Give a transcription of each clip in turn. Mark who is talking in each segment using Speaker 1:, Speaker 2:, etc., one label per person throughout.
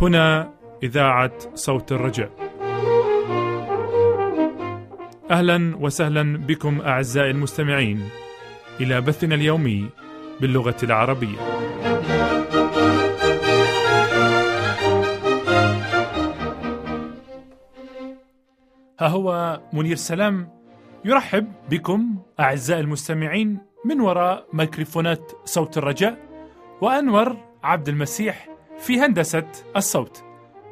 Speaker 1: هنا إذاعة صوت الرجاء. أهلا وسهلا بكم أعزائي المستمعين إلى بثنا اليومي باللغة العربية. ها هو منير سلام يرحب بكم أعزائي المستمعين من وراء ميكروفونات صوت الرجاء وأنور عبد المسيح في هندسة الصوت.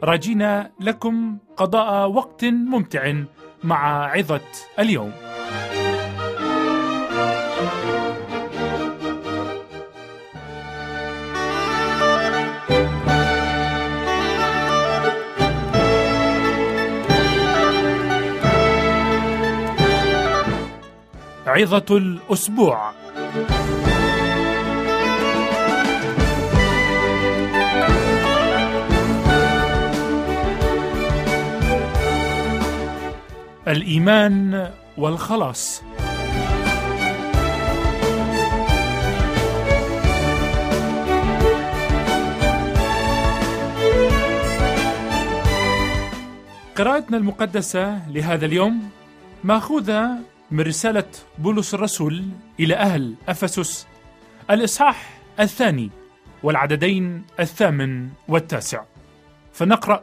Speaker 1: راجينا لكم قضاء وقت ممتع مع عظة اليوم. عظة الأسبوع. الإيمان والخلاص. قراءتنا المقدسة لهذا اليوم ماخوذة من رسالة بولس الرسول إلى أهل أفسس الإصحاح الثاني والعددين الثامن والتاسع. فنقرأ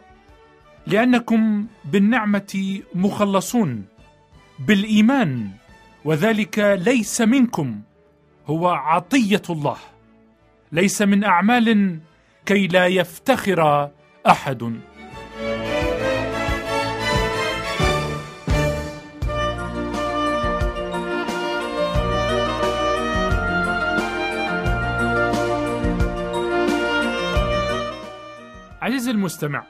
Speaker 1: لأنكم بالنعمة مخلصون بالإيمان وذلك ليس منكم هو عطية الله ليس من أعمال كي لا يفتخر أحد. عزيزي المستمع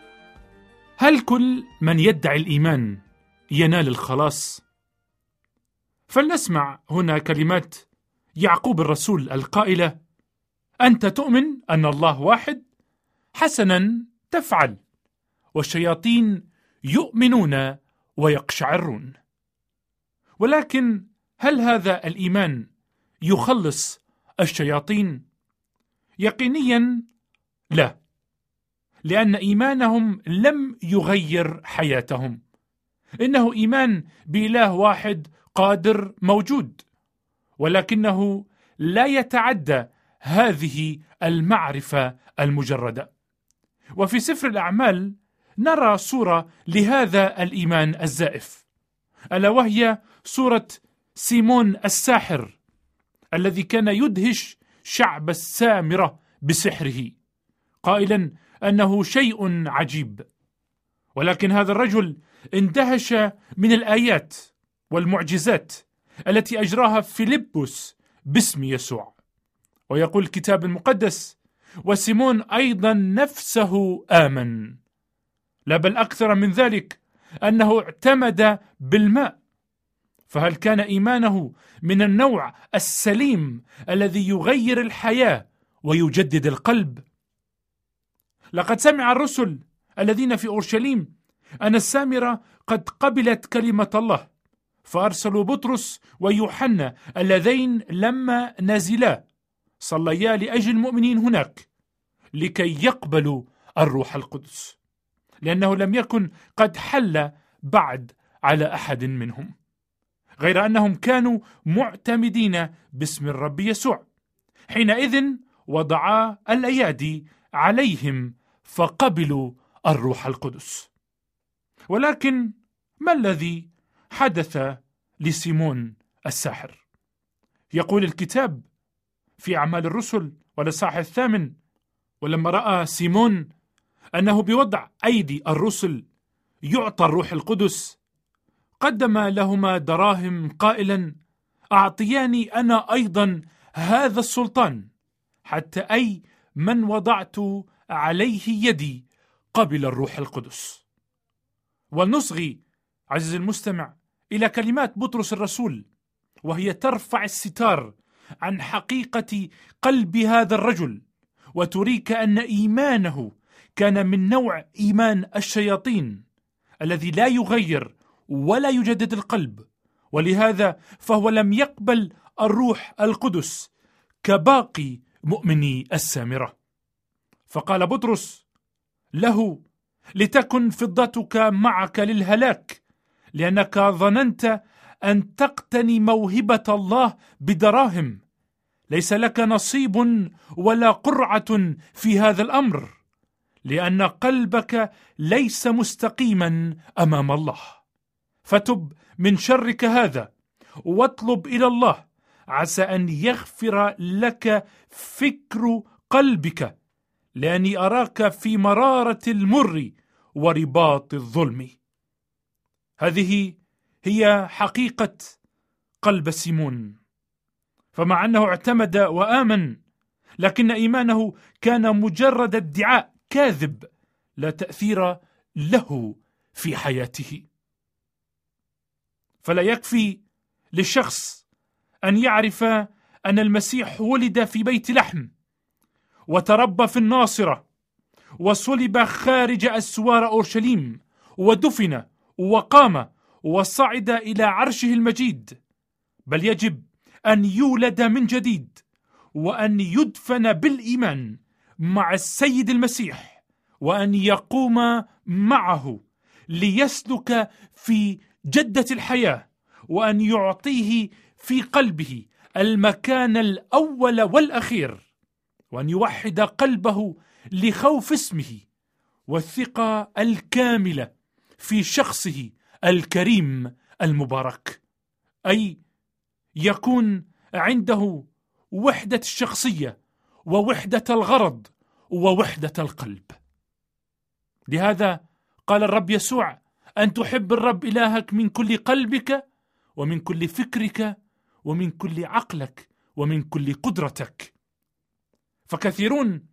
Speaker 1: هل كل من يدعي الإيمان ينال الخلاص؟ فلنسمع هنا كلمات يعقوب الرسول القائلة أنت تؤمن أن الله واحد؟ حسنا تفعل والشياطين يؤمنون ويقشعرون. ولكن هل هذا الإيمان يخلص الشياطين؟ يقينيا لا. لأن إيمانهم لم يغير حياتهم. إنه إيمان بإله واحد قادر موجود ولكنه لا يتعدى هذه المعرفة المجردة. وفي سفر الأعمال نرى صورة لهذا الإيمان الزائف ألا وهي صورة سيمون الساحر الذي كان يدهش شعب السامرة بسحره قائلا أنه شيء عجيب. ولكن هذا الرجل اندهش من الآيات والمعجزات التي أجراها فيلبس باسم يسوع. ويقول الكتاب المقدس وسيمون أيضا نفسه آمن. لا بل أكثر من ذلك أنه اعتمد بالماء. فهل كان إيمانه من النوع السليم الذي يغير الحياة ويجدد القلب؟ لقد سمع الرسل الذين في أورشليم أن السامرة قد قبلت كلمة الله فأرسلوا بطرس ويوحنا اللذين لما نزلا صليا لأجل المؤمنين هناك لكي يقبلوا الروح القدس لأنه لم يكن قد حل بعد على أحد منهم غير أنهم كانوا معتمدين باسم الرب يسوع حينئذ وضعا الأيادي عليهم فقبلوا الروح القدس. ولكن ما الذي حدث لسيمون الساحر؟ يقول الكتاب في أعمال الرسل والإصحاح الثامن ولما رأى سيمون أنه بوضع أيدي الرسل يعطى الروح القدس قدم لهما دراهم قائلا أعطياني أنا أيضا هذا السلطان حتى أي من وضعت عليه يدي قبل الروح القدس. ولنصغي عزيزي المستمع إلى كلمات بطرس الرسول وهي ترفع الستار عن حقيقة قلب هذا الرجل وتريك أن إيمانه كان من نوع إيمان الشياطين الذي لا يغير ولا يجدد القلب. ولهذا فهو لم يقبل الروح القدس كباقي مؤمني السامرة. فقال بطرس له لتكن فضتك معك للهلاك لأنك ظننت أن تقتني موهبة الله بدراهم. ليس لك نصيب ولا قرعة في هذا الأمر لأن قلبك ليس مستقيما أمام الله. فتب من شرك هذا واطلب إلى الله عسى أن يغفر لك فكر قلبك. لأني أراك في مرارة المر ورباط الظلم. هذه هي حقيقة قلب سيمون. فمع أنه اعتمد وآمن لكن إيمانه كان مجرد ادعاء كاذب لا تأثير له في حياته. فلا يكفي للشخص أن يعرف أن المسيح ولد في بيت لحم. وتربى في الناصرة وصلب خارج أسوار أورشليم ودفن وقام وصعد إلى عرشه المجيد. بل يجب أن يولد من جديد وأن يدفن بالإيمان مع السيد المسيح وأن يقوم معه ليسلك في جدة الحياة وأن يعطيه في قلبه المكان الأول والأخير. وأن يوحد قلبه لخوف اسمه والثقة الكاملة في شخصه الكريم المبارك. أي يكون عنده وحدة الشخصية ووحدة الغرض ووحدة القلب. لهذا قال الرب يسوع أن تحب الرب إلهك من كل قلبك ومن كل فكرك ومن كل عقلك ومن كل قدرتك. فكثيرون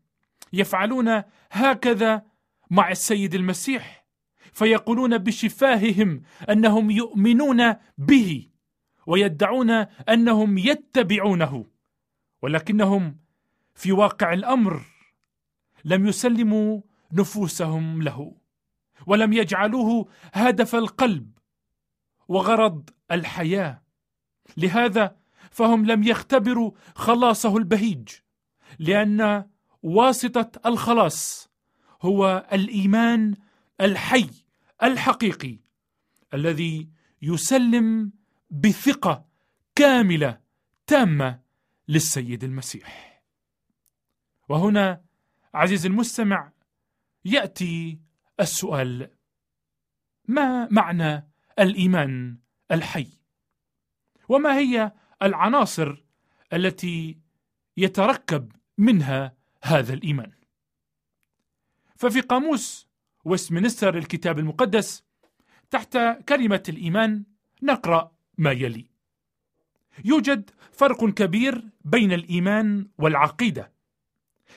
Speaker 1: يفعلون هكذا مع السيد المسيح فيقولون بشفاههم أنهم يؤمنون به ويدعون أنهم يتبعونه ولكنهم في واقع الأمر لم يسلموا نفوسهم له ولم يجعلوه هدف القلب وغرض الحياة. لهذا فهم لم يختبروا خلاصه البهيج. لأن واسطة الخلاص هو الإيمان الحي الحقيقي الذي يسلم بثقة كاملة تامة للسيد المسيح. وهنا عزيزي المستمع يأتي السؤال ما معنى الإيمان الحي؟ وما هي العناصر التي يتركب منها هذا الإيمان. ففي قاموس ويستمنستر الكتاب المقدس تحت كلمة الإيمان نقرأ ما يلي. يوجد فرق كبير بين الإيمان والعقيدة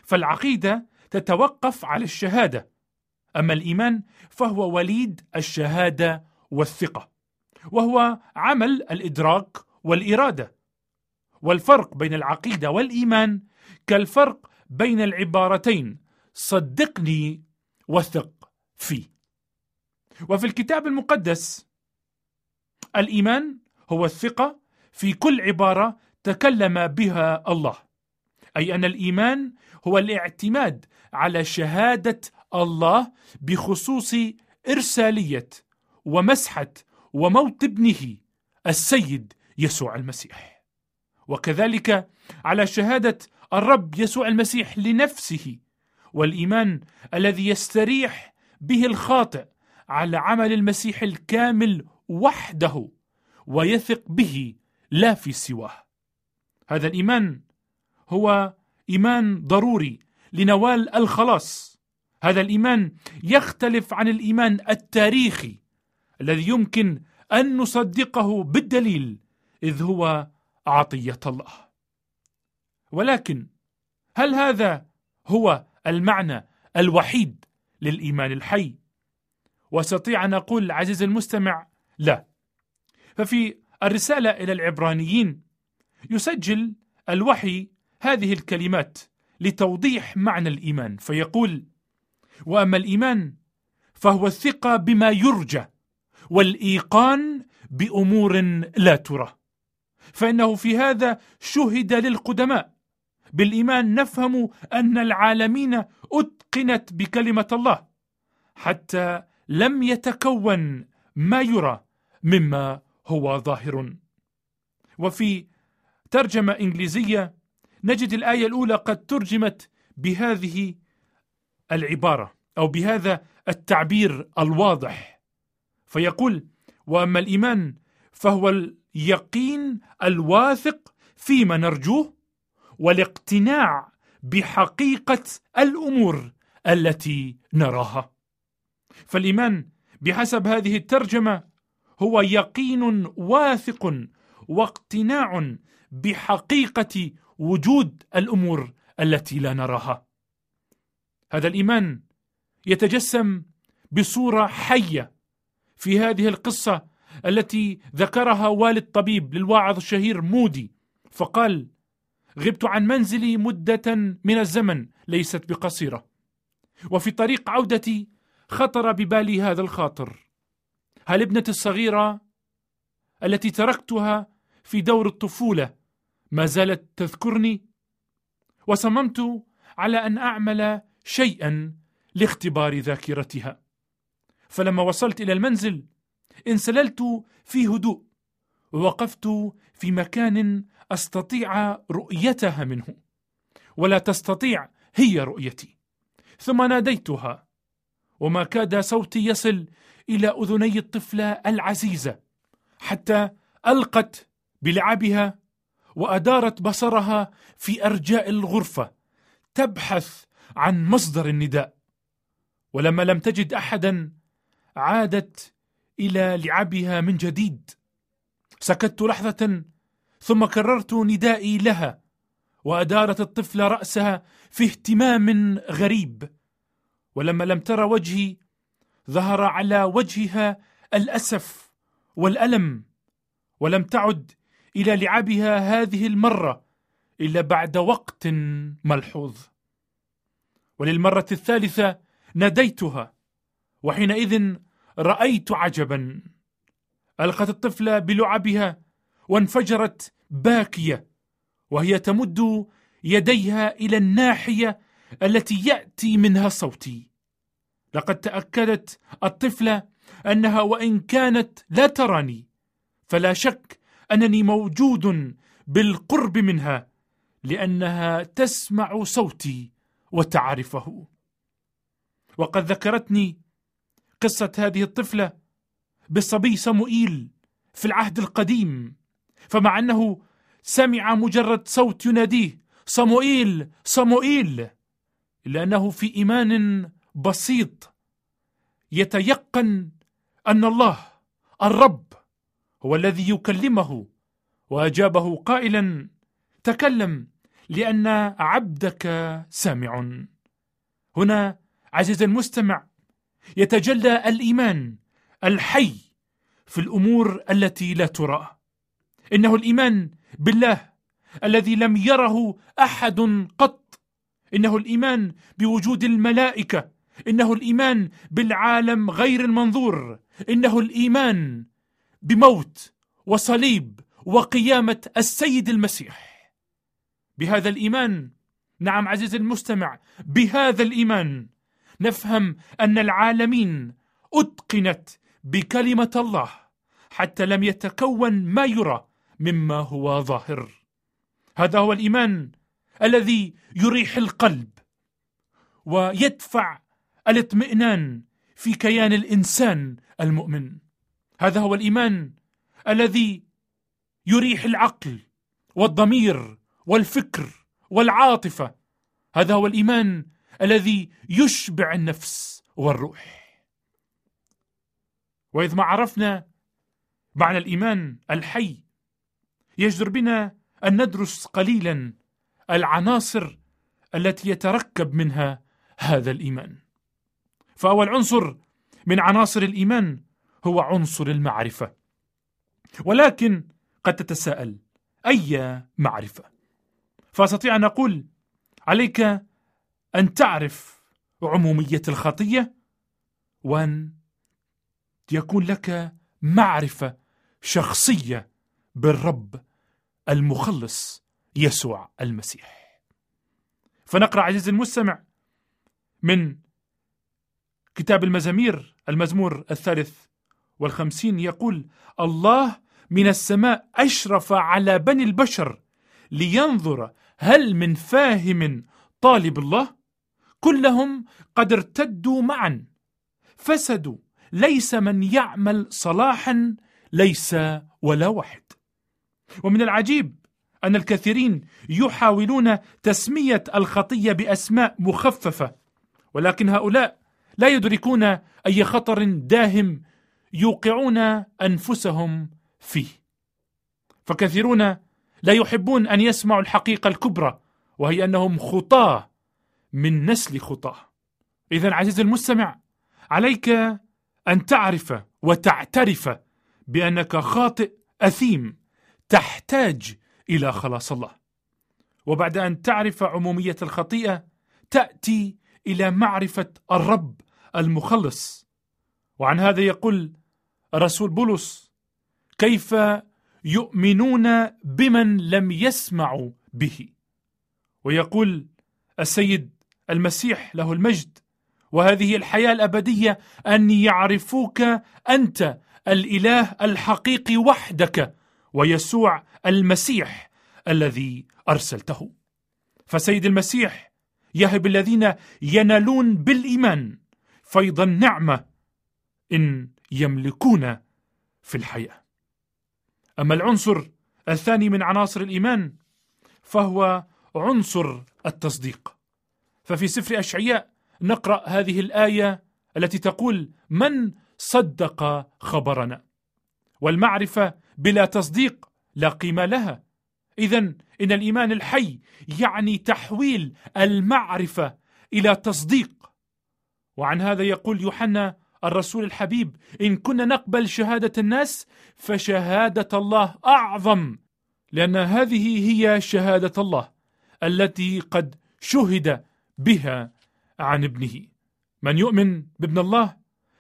Speaker 1: فالعقيدة تتوقف على الشهادة أما الإيمان فهو وليد الشهادة والثقة وهو عمل الإدراك والإرادة والفرق بين العقيدة والإيمان كالفرق بين العبارتين صدقني وثق في وفي الكتاب المقدس الإيمان هو الثقة في كل عبارة تكلم بها الله أي أن الإيمان هو الاعتماد على شهادة الله بخصوص إرسالية ومسحة وموت ابنه السيد يسوع المسيح. وكذلك على شهادة الرب يسوع المسيح لنفسه والإيمان الذي يستريح به الخاطئ على عمل المسيح الكامل وحده ويثق به لا في سواه. هذا الإيمان هو إيمان ضروري لنوال الخلاص. هذا الإيمان يختلف عن الإيمان التاريخي الذي يمكن أن نصدقه بالدليل إذ هو عطية الله. ولكن هل هذا هو المعنى الوحيد للإيمان الحي؟ وأستطيع أن أقول عزيزي المستمع لا. ففي الرسالة إلى العبرانيين يسجل الوحي هذه الكلمات لتوضيح معنى الإيمان فيقول وأما الإيمان فهو الثقة بما يرجى والإيقان بأمور لا ترى فإنه في هذا شهد للقدماء. بالإيمان نفهم أن العالمين أتقنت بكلمة الله حتى لم يتكون ما يرى مما هو ظاهر. وفي ترجمة إنجليزية نجد الآية الأولى قد ترجمت بهذه العبارة أو بهذا التعبير الواضح. فيقول وأما الإيمان فهو اليقين الواثق فيما نرجوه والاقتناع بحقيقة الأمور التي نراها. فالإيمان بحسب هذه الترجمة هو يقين واثق واقتناع بحقيقة وجود الأمور التي لا نراها. هذا الإيمان يتجسم بصورة حية في هذه القصة التي ذكرها والد طبيب للواعظ الشهير مودي فقال غبت عن منزلي مدة من الزمن ليست بقصيرة. وفي طريق عودتي خطر ببالي هذا الخاطر. هل ابنتي الصغيرة التي تركتها في دور الطفولة ما زالت تذكرني؟ وصممت على أن أعمل شيئا لاختبار ذاكرتها. فلما وصلت إلى المنزل انسللت في هدوء ووقفت في مكان أستطيع رؤيتها منه ولا تستطيع هي رؤيتي. ثم ناديتها وما كاد صوتي يصل إلى أذني الطفله العزيزه حتى ألقت بلعبها وأدارت بصرها في أرجاء الغرفة تبحث عن مصدر النداء. ولما لم تجد احدا عادت إلى لعبها من جديد. سكت لحظة ثم كررت ندائي لها وأدارت الطفله رأسها في اهتمام غريب. ولما لم تر وجهي ظهر على وجهها الأسف والألم ولم تعد إلى لعبها هذه المرة إلا بعد وقت ملحوظ. وللمرة الثالثة ناديتها وحينئذ رأيت عجبا. ألقت الطفله بلعبها وانفجرت باكية وهي تمد يديها إلى الناحية التي يأتي منها صوتي. لقد تأكدت الطفلة أنها وإن كانت لا تراني فلا شك أنني موجود بالقرب منها لأنها تسمع صوتي وتعرفه. وقد ذكرتني قصة هذه الطفلة بالصبي صموئيل في العهد القديم. فمع أنه سمع مجرد صوت يناديه صموئيل صموئيل. إلا أنه في إيمان بسيط يتيقن أن الله الرب هو الذي يكلمه وأجابه قائلا تكلم لأن عبدك سامع. هنا عزيزي المستمع يتجلى الإيمان الحي في الأمور التي لا ترى. إنه الإيمان بالله الذي لم يره أحد قط. إنه الإيمان بوجود الملائكة. إنه الإيمان بالعالم غير المنظور. إنه الإيمان بموت وصليب وقيامة السيد المسيح. بهذا الإيمان نعم عزيزي المستمع بهذا الإيمان نفهم أن العالمين أتقنت بكلمة الله حتى لم يتكون ما يرى مما هو ظاهر. هذا هو الإيمان الذي يريح القلب ويدفع الاطمئنان في كيان الإنسان المؤمن. هذا هو الإيمان الذي يريح العقل والضمير والفكر والعاطفة. هذا هو الإيمان الذي يشبع النفس والروح. وإذ ما عرفنا معنى الإيمان الحي يجدر بنا أن ندرس قليلا العناصر التي يتركب منها هذا الإيمان. فأول عنصر من عناصر الإيمان هو عنصر المعرفة. ولكن قد تتساءل أي معرفة؟ فأستطيع أن أقول عليك أن تعرف عمومية الخطية وأن يكون لك معرفة شخصية بالرب المخلص يسوع المسيح. فنقرأ عزيزي المستمع من كتاب المزامير المزمور الثالث والخمسين يقول الله من السماء أشرف على بني البشر لينظر هل من فاهم طالب الله؟ كلهم قد ارتدوا معا فسدوا ليس من يعمل صلاحا ليس ولا واحد ومن العجيب أن الكثيرين يحاولون تسمية الخطية بأسماء مخففة ولكن هؤلاء لا يدركون أي خطر داهم يوقعون أنفسهم فيه. فكثيرون لا يحبون أن يسمعوا الحقيقة الكبرى وهي أنهم خطاة من نسل خطاة. اذا عزيزي المستمع عليك أن تعرف وتعترف بأنك خاطئ أثيم. تحتاج إلى خلاص الله. وبعد أن تعرف عمومية الخطيئة تأتي إلى معرفة الرب المخلص. وعن هذا يقول الرسول بولس كيف يؤمنون بمن لم يسمعوا به؟ ويقول السيد المسيح له المجد وهذه الحياة الأبدية أن يعرفوك أنت الإله الحقيقي وحدك ويسوع المسيح الذي أرسلته. فسيد المسيح يهب الذين ينالون بالإيمان فيض النعمة إن يملكون في الحياة. أما العنصر الثاني من عناصر الإيمان فهو عنصر التصديق. ففي سفر أشعياء نقرأ هذه الآية التي تقول من صدق خبرنا؟ والمعرفة بلا تصديق لا قيمة لها. اذا إن الإيمان الحي يعني تحويل المعرفة إلى تصديق. وعن هذا يقول يوحنا الرسول الحبيب إن كنا نقبل شهادة الناس فشهادة الله أعظم لأن هذه هي شهادة الله التي قد شهد بها عن ابنه. من يؤمن بابن الله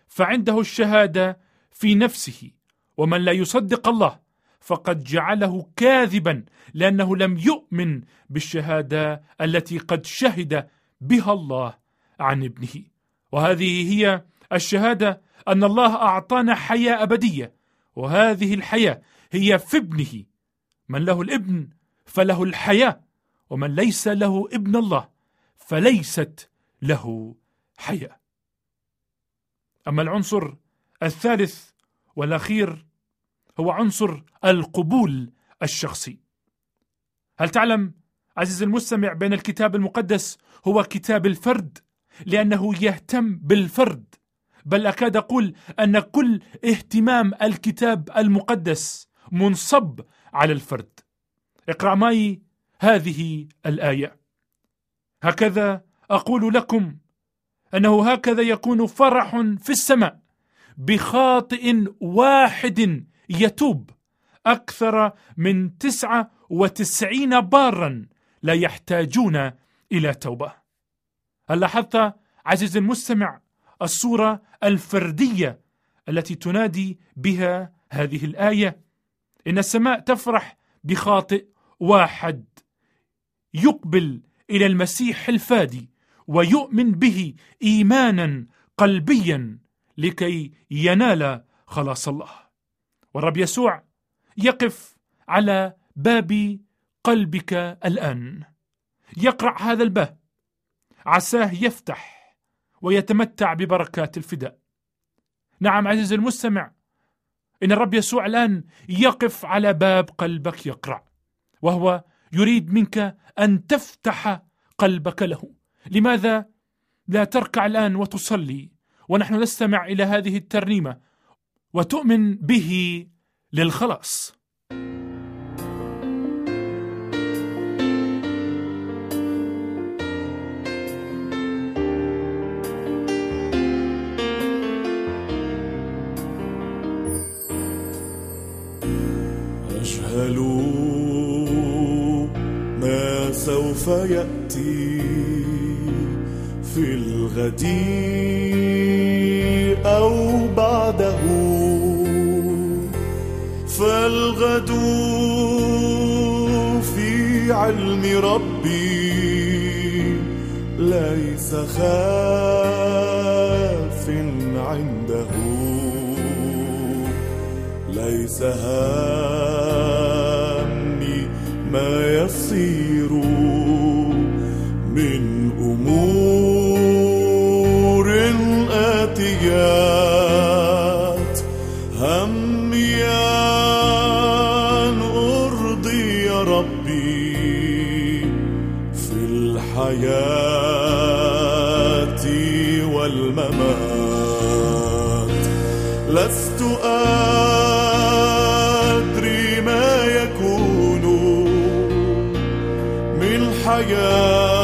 Speaker 1: فعنده الشهادة في نفسه. ومن لا يصدق الله فقد جعله كاذبا لأنه لم يؤمن بالشهادة التي قد شهد بها الله عن ابنه. وهذه هي الشهادة أن الله أعطانا حياة أبدية. وهذه الحياة هي في ابنه. من له الابن فله الحياة ومن ليس له ابن الله فليست له حياة. أما العنصر الثالث والأخير هو عنصر القبول الشخصي. هل تعلم عزيزي المستمع بين الكتاب المقدس هو كتاب الفرد؟ لأنه يهتم بالفرد. بل أكاد أقول أن كل اهتمام الكتاب المقدس منصب على الفرد. اقرأ معي هذه الآية. هكذا أقول لكم أنه هكذا يكون فرح في السماء بخاطئ واحد يتوب أكثر من تسعة وتسعين بارا لا يحتاجون إلى توبة. هل لاحظت عزيزي المستمع الصورة الفردية التي تنادي بها هذه الآية؟ إن السماء تفرح بخاطئ واحد يقبل إلى المسيح الفادي ويؤمن به إيمانا قلبيا لكي ينال خلاص الله. والرب يسوع يقف على باب قلبك الآن. يقرع هذا الباب. عساه يفتح ويتمتع ببركات الفداء. نعم عزيزي المستمع إن الرب يسوع الآن يقف على باب قلبك يقرع وهو يريد منك أن تفتح قلبك له. لماذا لا تركع الآن وتصلي؟ ونحن نستمع إلى هذه الترنيمة. وتؤمن به للخلاص.
Speaker 2: أجهل ما سوف يأتي في الغد أو بعده. فالغد في علم ربي. ليس خاف عنده. ليس هامي ما يصير من أمور آتيات من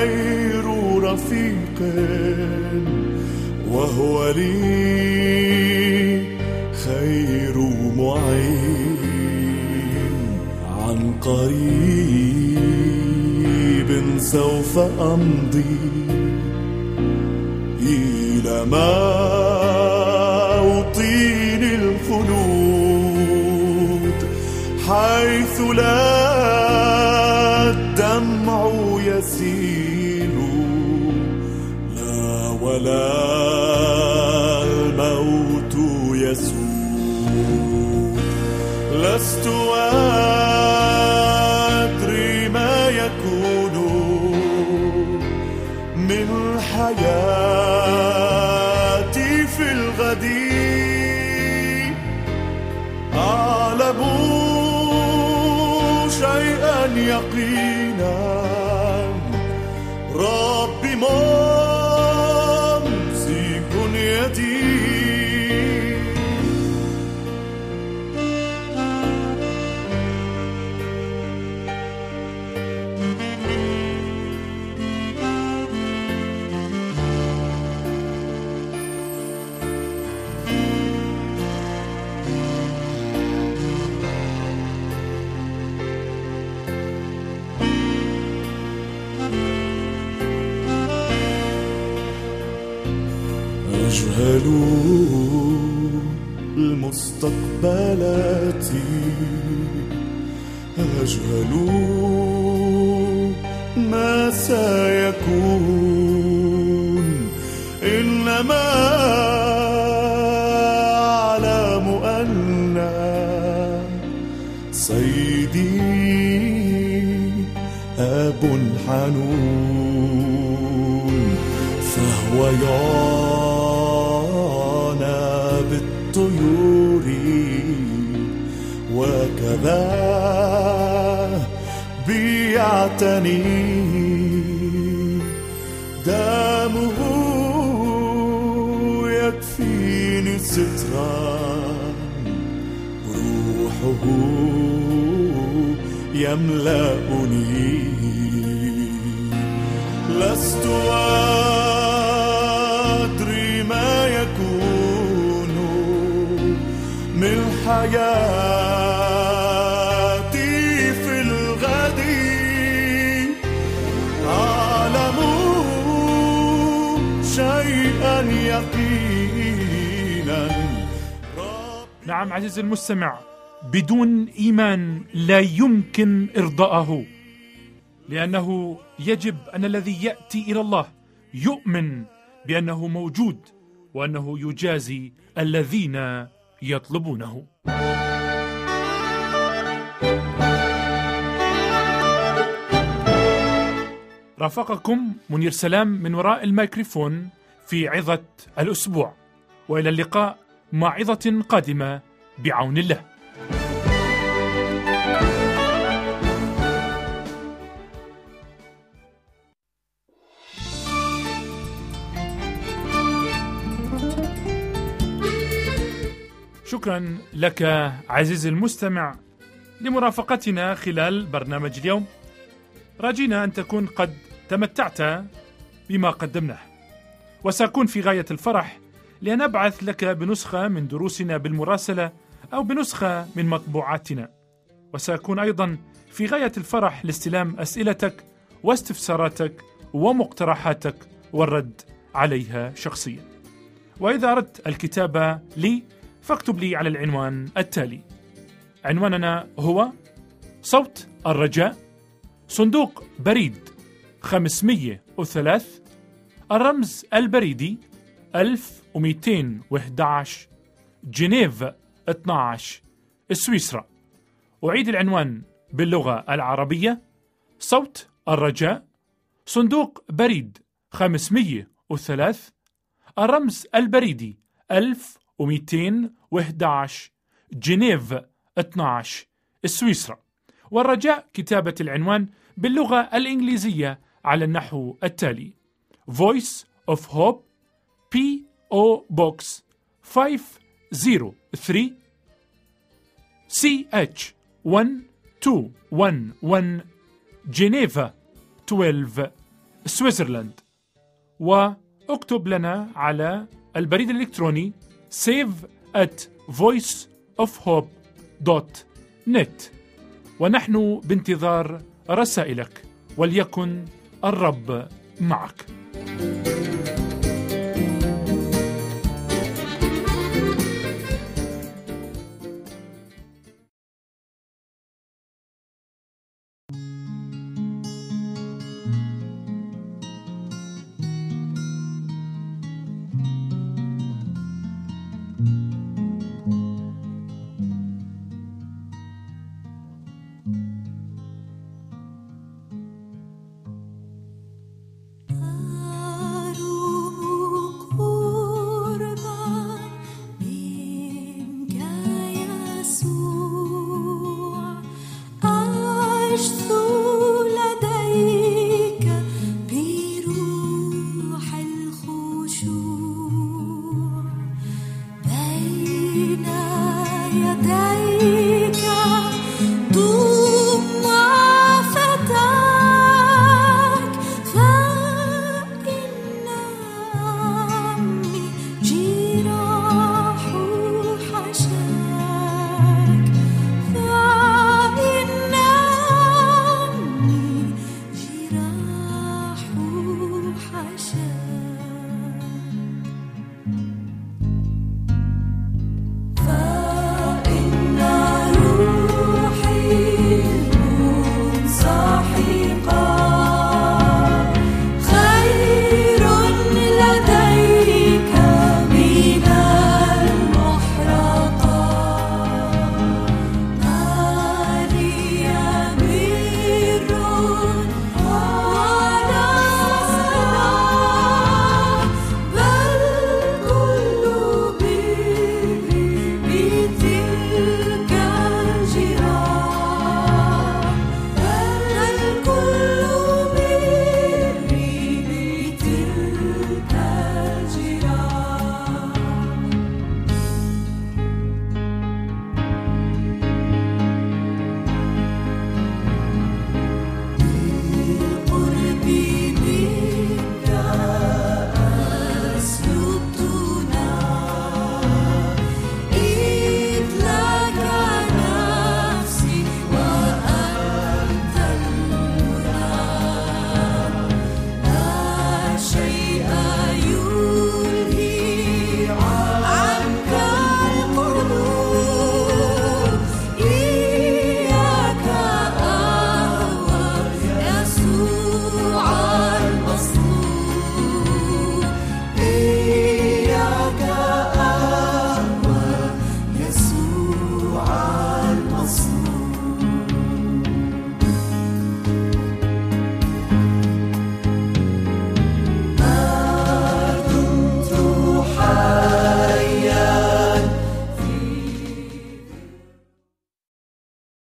Speaker 2: خير رفيق وهو لي خير معين. عن قريب سوف أمضي إلى موطن الخلود حيث لا لست أدري ما يكون من حياتي في الغد. أعلم شيئا يقينا. ربي ممسك أجهل المستقبلات. أجهل ما سيكون. إنما أعلم أن سيدي أب حنون فهو يعنى بالطيور وكذا بيعتني. دمه يكفيني سترا. روحه يملأني. لست أدري حياتي في الغد. أعلم شيئا يقينا.
Speaker 1: نعم عزيزي المستمع. بدون إيمان لا يمكن إرضاءه لأنه يجب أن الذي يأتي إلى الله يؤمن بأنه موجود وأنه يجازي الذين يطلبونه. رافقكم منير سلام من وراء الميكروفون في عظة الأسبوع وإلى اللقاء مع عظة قادمة بعون الله. شكرا لك عزيزي المستمع لمرافقتنا خلال برنامج اليوم. راجينا أن تكون قد تمتعت بما قدمناه وسأكون في غاية الفرح لأن أبعث لك بنسخة من دروسنا بالمراسلة أو بنسخة من مطبوعاتنا. وسأكون أيضا في غاية الفرح لاستلام أسئلتك واستفساراتك ومقترحاتك والرد عليها شخصيا. وإذا أردت الكتابة لي فاكتب لي على العنوان التالي. عنواننا هو صوت الرجاء صندوق بريد 503 الرمز البريدي 1211 جنيف 12 سويسرا. أعيد العنوان باللغة العربية. صوت الرجاء صندوق بريد 503 الرمز البريدي 1211 جنيف 12 سويسرا والرجاء كتابة العنوان باللغة الإنجليزية على النحو التالي Voice of Hope P.O. Box 503 CH 1211 جنيفا 12 سويسرلاند وأكتب لنا على البريد الإلكتروني save at voiceofhope.net ونحن بانتظار رسائلك وليكن الرب معك.